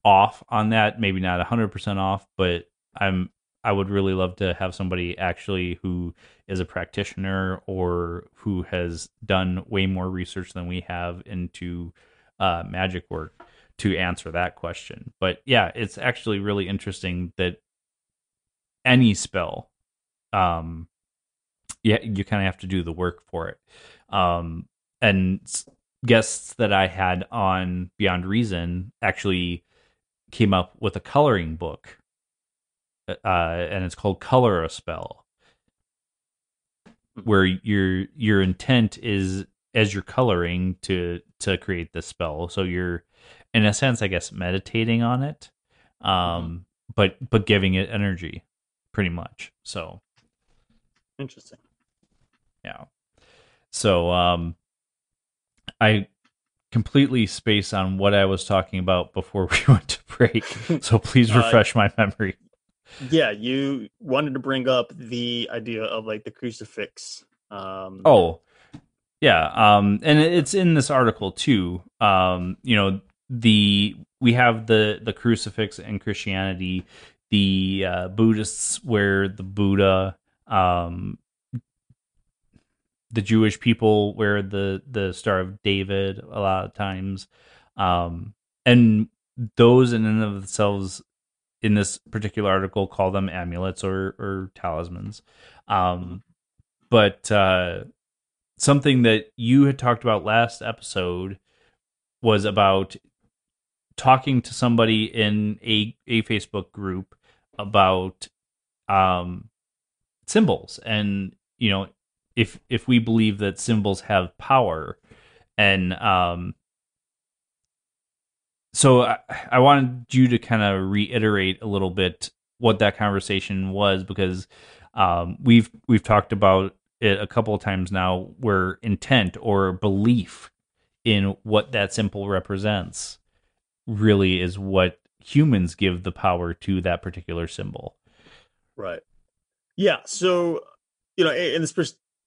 off on that. Maybe not 100% off, but I'm I would really love to have somebody actually who is a practitioner or who has done way more research than we have into uh, magic work to answer that question. But yeah, it's actually really interesting that any spell um, yeah, you kind of have to do the work for it. Um, and guests that I had on Beyond Reason actually came up with a coloring book, uh, and it's called Color a Spell, where your your intent is as you're coloring to to create the spell. So you're, in a sense, I guess, meditating on it, um, mm-hmm. but but giving it energy, pretty much. So interesting. So um I completely space on what I was talking about before we went to break. So please uh, refresh uh, my memory. Yeah, you wanted to bring up the idea of like the crucifix. Um Oh. Yeah, um and it's in this article too. Um you know, the we have the the crucifix in Christianity, the uh Buddhists wear the Buddha um the Jewish people wear the the Star of David a lot of times, um, and those in and of themselves, in this particular article, call them amulets or or talismans. Um, but uh, something that you had talked about last episode was about talking to somebody in a a Facebook group about um, symbols and you know if if we believe that symbols have power. And um so I, I wanted you to kind of reiterate a little bit what that conversation was because um, we've we've talked about it a couple of times now where intent or belief in what that symbol represents really is what humans give the power to that particular symbol. Right. Yeah so you know in this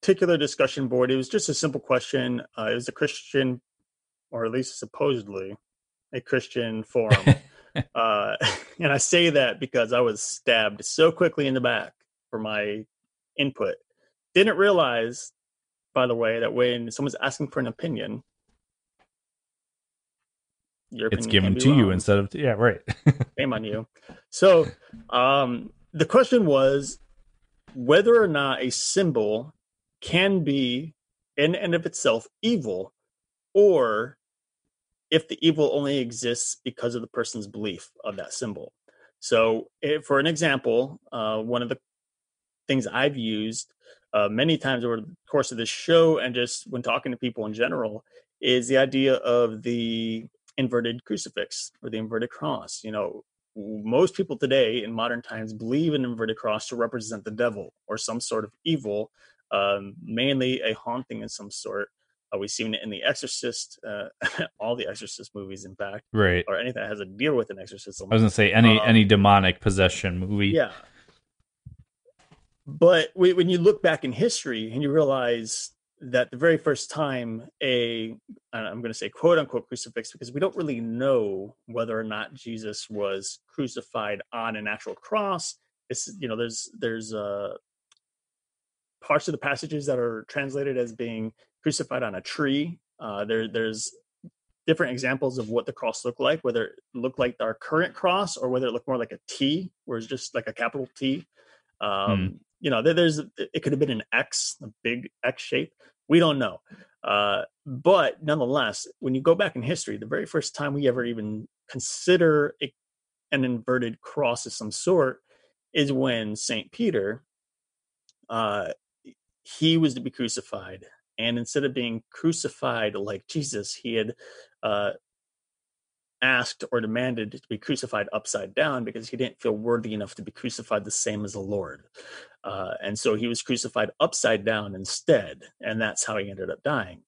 particular discussion board, it was just a simple question. Uh, it was a Christian, or at least supposedly a Christian forum. uh, and I say that because I was stabbed so quickly in the back for my input. Didn't realize, by the way, that when someone's asking for an opinion, your opinion it's given to wrong. you instead of yeah, right. Shame on you. So, um, the question was whether or not a symbol can be in and of itself evil, or if the evil only exists because of the person's belief of that symbol. So, if, for an example, uh, one of the things I've used uh, many times over the course of this show and just when talking to people in general is the idea of the inverted crucifix or the inverted cross. You know, most people today in modern times believe an inverted cross to represent the devil or some sort of evil um, mainly a haunting of some sort. Uh, we've seen it in The Exorcist, uh, all the Exorcist movies, in fact, right, or anything that has a deal with an exorcism. I was gonna say any um, any demonic possession movie. Yeah, but when you look back in history and you realize that the very first time a I'm going to say quote unquote crucifix because we don't really know whether or not Jesus was crucified on an actual cross. It's you know there's there's uh parts of the passages that are translated as being crucified on a tree. Uh, there, there's different examples of what the cross looked like, whether it looked like our current cross or whether it looked more like a T, where it's just like a capital T. Um, hmm. You know, there's it could have been an X, a big X shape. We don't know. Uh, but nonetheless, when you go back in history, the very first time we ever even consider a, an inverted cross of some sort is when Saint Peter, uh, he was to be crucified, and instead of being crucified like Jesus, he had uh, asked or demanded to be crucified upside down because he didn't feel worthy enough to be crucified the same as the Lord. Uh, and so he was crucified upside down instead. And that's how he ended up dying.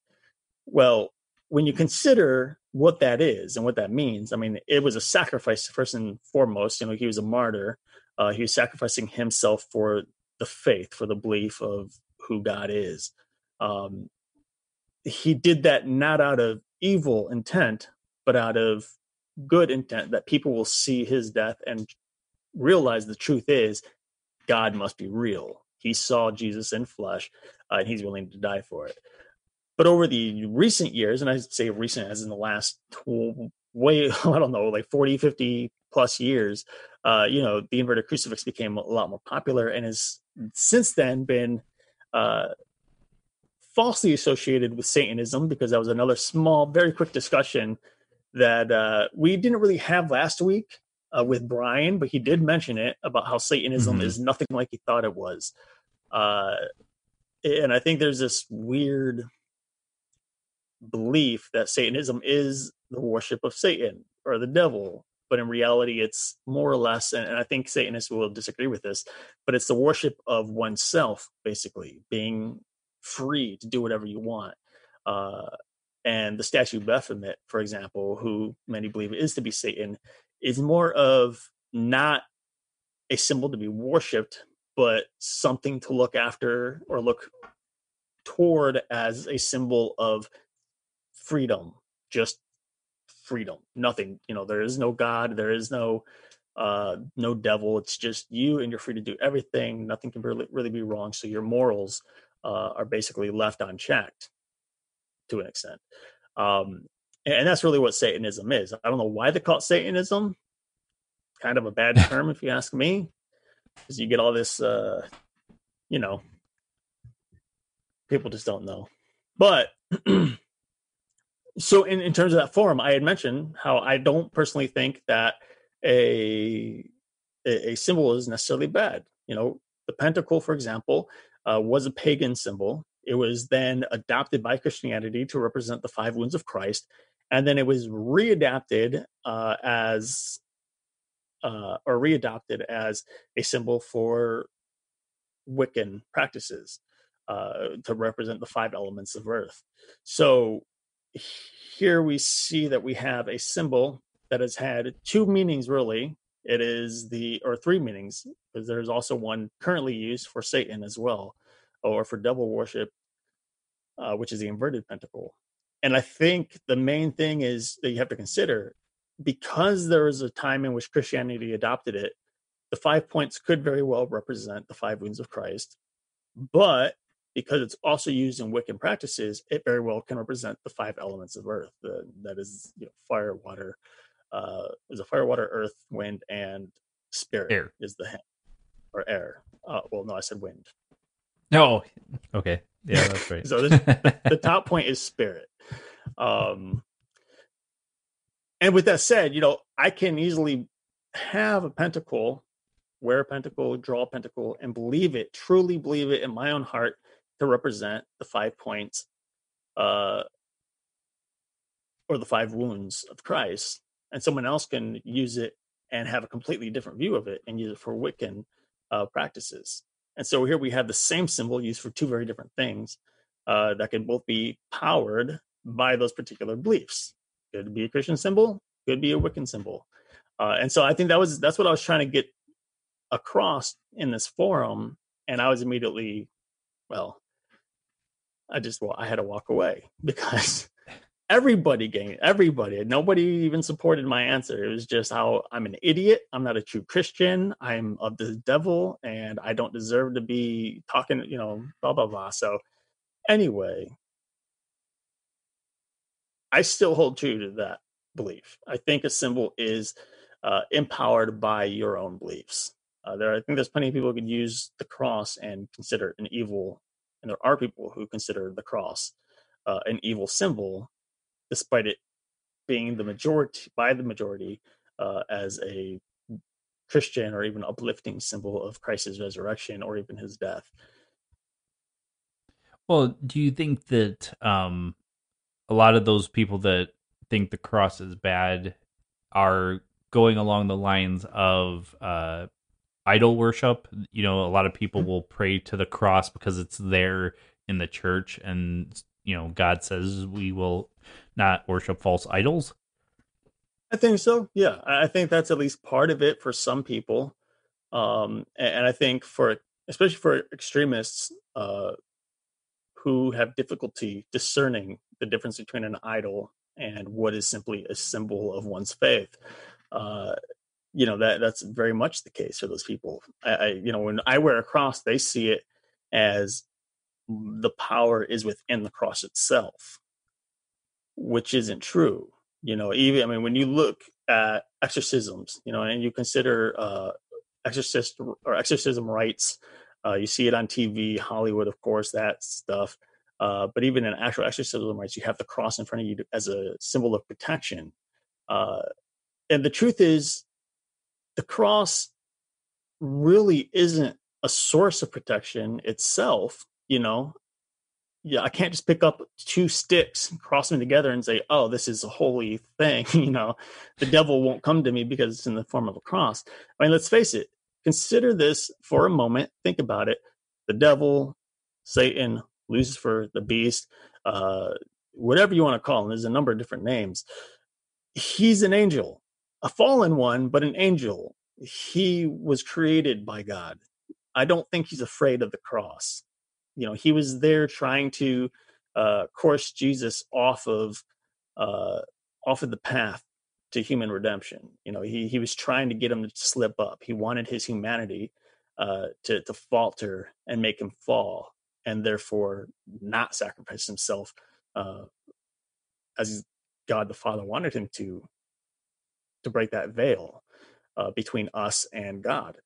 Well, when you consider what that is and what that means, I mean, it was a sacrifice first and foremost. You know, he was a martyr. Uh, he was sacrificing himself for the faith, for the belief of who God is. Um, he did that not out of evil intent, but out of good intent that people will see his death and realize the truth is God must be real. He saw Jesus in flesh, uh, and he's willing to die for it. But over the recent years, and I say recent as in the last way, I don't know, like 40, 50 plus years, uh, you know, the inverted crucifix became a lot more popular and has since then been uh, falsely associated with Satanism because that was another small, very quick discussion that uh, we didn't really have last week uh, with Brian, but he did mention it about how Satanism mm-hmm. is nothing like he thought it was. Uh, and I think there's this weird belief that Satanism is the worship of Satan or the devil, but in reality, it's more or less, and, and I think Satanists will disagree with this, but it's the worship of oneself, basically, being free to do whatever you want. Uh, and the statue of Baphomet, for example, who many believe is to be Satan, is more of not a symbol to be worshipped, but something to look after or look toward as a symbol of freedom, just freedom. Nothing, you know, there is no God, there is no uh no devil. It's just you and you're free to do everything. Nothing can really, really be wrong. So your morals uh, are basically left unchecked to an extent. Um, and that's really what Satanism is. I don't know why they call it Satanism. Kind of a bad term, if you ask me, because you get all this, uh, you know, people just don't know. But so, in, in terms of that forum, I had mentioned how I don't personally think that a a symbol is necessarily bad. You know, the pentacle, for example, uh, was a pagan symbol. It was then adopted by Christianity to represent the five wounds of Christ, and then it was readapted uh, as uh, or readopted as a symbol for Wiccan practices uh, to represent the five elements of Earth. So here we see that we have a symbol that has had two meanings really. It is the or three meanings because there's also one currently used for Satan as well or for devil worship, uh, which is the inverted pentacle. And I think the main thing is that you have to consider because there was a time in which Christianity adopted it, the five points could very well represent the five wounds of Christ. But because it's also used in Wiccan practices, it very well can represent the five elements of earth. The, that is, you know, fire, water, uh, is a fire, water, earth, wind, and spirit air. is the or air. Uh, well, no, I said wind. No, okay. Yeah, that's right. so this, the, the top point is spirit. Um, and with that said, you know, I can easily have a pentacle, wear a pentacle, draw a pentacle, and believe it, truly believe it in my own heart to represent the five points uh, or the five wounds of Christ. And someone else can use it and have a completely different view of it and use it for Wiccan uh, practices. And so here we have the same symbol used for two very different things uh, that can both be powered by those particular beliefs. Could be a Christian symbol, could be a Wiccan symbol. Uh, and so I think that was that's what I was trying to get across in this forum. And I was immediately, well, I just well, I had to walk away because everybody gained everybody nobody even supported my answer it was just how i'm an idiot i'm not a true christian i'm of the devil and i don't deserve to be talking you know blah blah blah so anyway I still hold true to that belief. I think a symbol is uh, empowered by your own beliefs. Uh, there, I think there's plenty of people who could use the cross and consider it an evil, and there are people who consider the cross uh, an evil symbol, despite it being the majority by the majority uh, as a Christian or even uplifting symbol of Christ's resurrection or even his death. Well, do you think that um, a lot of those people that think the cross is bad are going along the lines of uh, idol worship? You know, a lot of people mm-hmm. will pray to the cross because it's there in the church, and you know, God says we will not worship false idols. I think so. Yeah, I think that's at least part of it for some people, um, and I think for especially for extremists uh, who have difficulty discerning the difference between an idol and what is simply a symbol of one's faith. Uh, you know that that's very much the case for those people. I, I, you know when I wear a cross, they see it as the power is within the cross itself, which isn't true you know even i mean when you look at exorcisms you know and you consider uh exorcist or exorcism rites uh you see it on tv hollywood of course that stuff uh but even in actual exorcism rites you have the cross in front of you as a symbol of protection uh and the truth is the cross really isn't a source of protection itself you know yeah, I can't just pick up two sticks, cross them together, and say, "Oh, this is a holy thing." you know, the devil won't come to me because it's in the form of a cross. I mean, let's face it. Consider this for a moment. Think about it. The devil, Satan, Lucifer, the beast, uh, whatever you want to call him. There's a number of different names. He's an angel, a fallen one, but an angel. He was created by God. I don't think he's afraid of the cross you know he was there trying to uh, course Jesus off of uh, off of the path to human redemption. You know, he he was trying to get him to slip up. He wanted his humanity uh, to to falter and make him fall, and therefore not sacrifice himself uh, as God the Father wanted him to to break that veil uh, between us and God.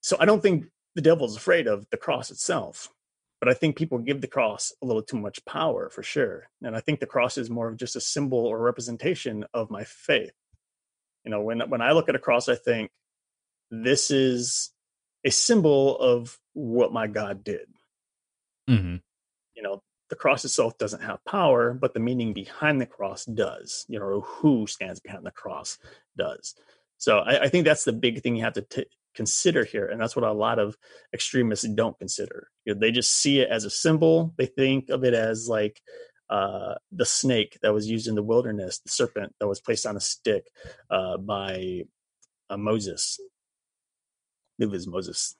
So I don't think the devil's afraid of the cross itself but i think people give the cross a little too much power for sure and i think the cross is more of just a symbol or representation of my faith you know when when i look at a cross i think this is a symbol of what my god did mm-hmm. The cross itself doesn't have power but the meaning behind the cross does you know who stands behind the cross does. So I, I think that's the big thing you have to t- consider here and that's what a lot of extremists don't consider. You know, they just see it as a symbol. They think of it as like uh, the snake that was used in the wilderness the serpent that was placed on a stick uh, by uh, moses. It was moses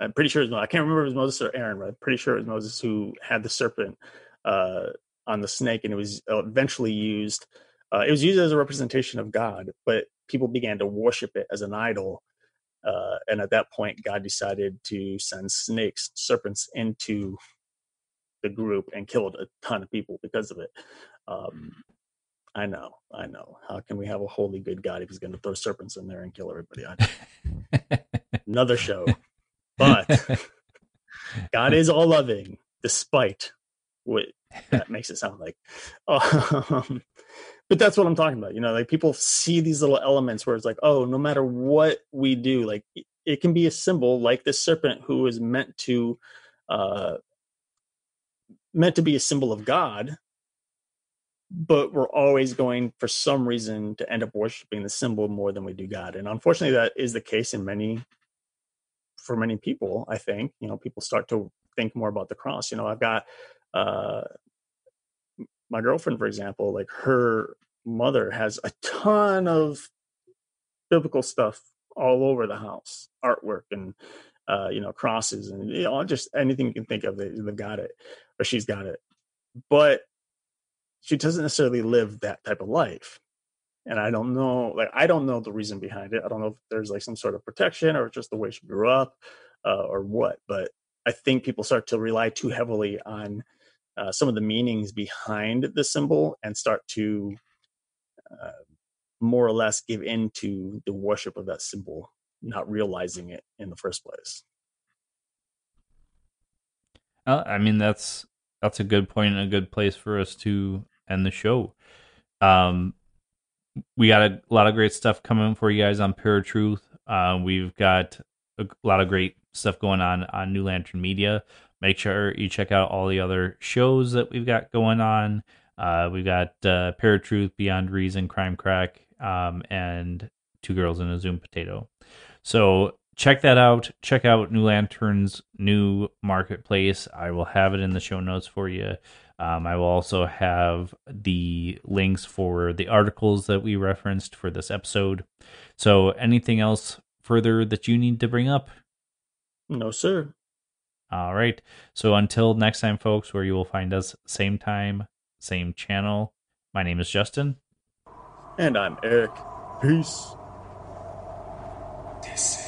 i'm pretty sure it was, i can't remember if it was moses or aaron but i'm pretty sure it was moses who had the serpent uh, on the snake and it was eventually used uh, it was used as a representation of god but people began to worship it as an idol. Uh, and at that point, God decided to send snakes, serpents into the group and killed a ton of people because of it. Um, I know, I know. How can we have a holy good God if he's going to throw serpents in there and kill everybody? Another show. But God is all loving, despite what that makes it sound like. Um, but that's what I'm talking about. You know, like people see these little elements where it's like, oh, no matter what we do, like it can be a symbol like this serpent who is meant to uh meant to be a symbol of God, but we're always going for some reason to end up worshiping the symbol more than we do God. And unfortunately that is the case in many for many people, I think. You know, people start to think more about the cross. You know, I've got uh my girlfriend, for example, like her mother has a ton of biblical stuff all over the house, artwork and uh, you know crosses and you know just anything you can think of. They, they've got it, or she's got it, but she doesn't necessarily live that type of life. And I don't know, like I don't know the reason behind it. I don't know if there's like some sort of protection or just the way she grew up uh, or what. But I think people start to rely too heavily on uh, some of the meanings behind the symbol and start to uh, more or less give in to the worship of that symbol, not realizing it in the first place. Uh, I mean, that's that's a good point and a good place for us to end the show. Um, we got a lot of great stuff coming for you guys on Paratruth. Uh, we've got a lot of great stuff going on on New Lantern Media. Make sure you check out all the other shows that we've got going on. Uh, we've got uh, Paratruth, Beyond Reason, Crime Crack, um, and Two Girls in a Zoom Potato. So check that out. Check out New Lantern's new marketplace. I will have it in the show notes for you. Um, I will also have the links for the articles that we referenced for this episode. So, anything else further that you need to bring up? No, sir. All right. So, until next time, folks, where you will find us same time, same channel. My name is Justin. And I'm Eric. Peace. In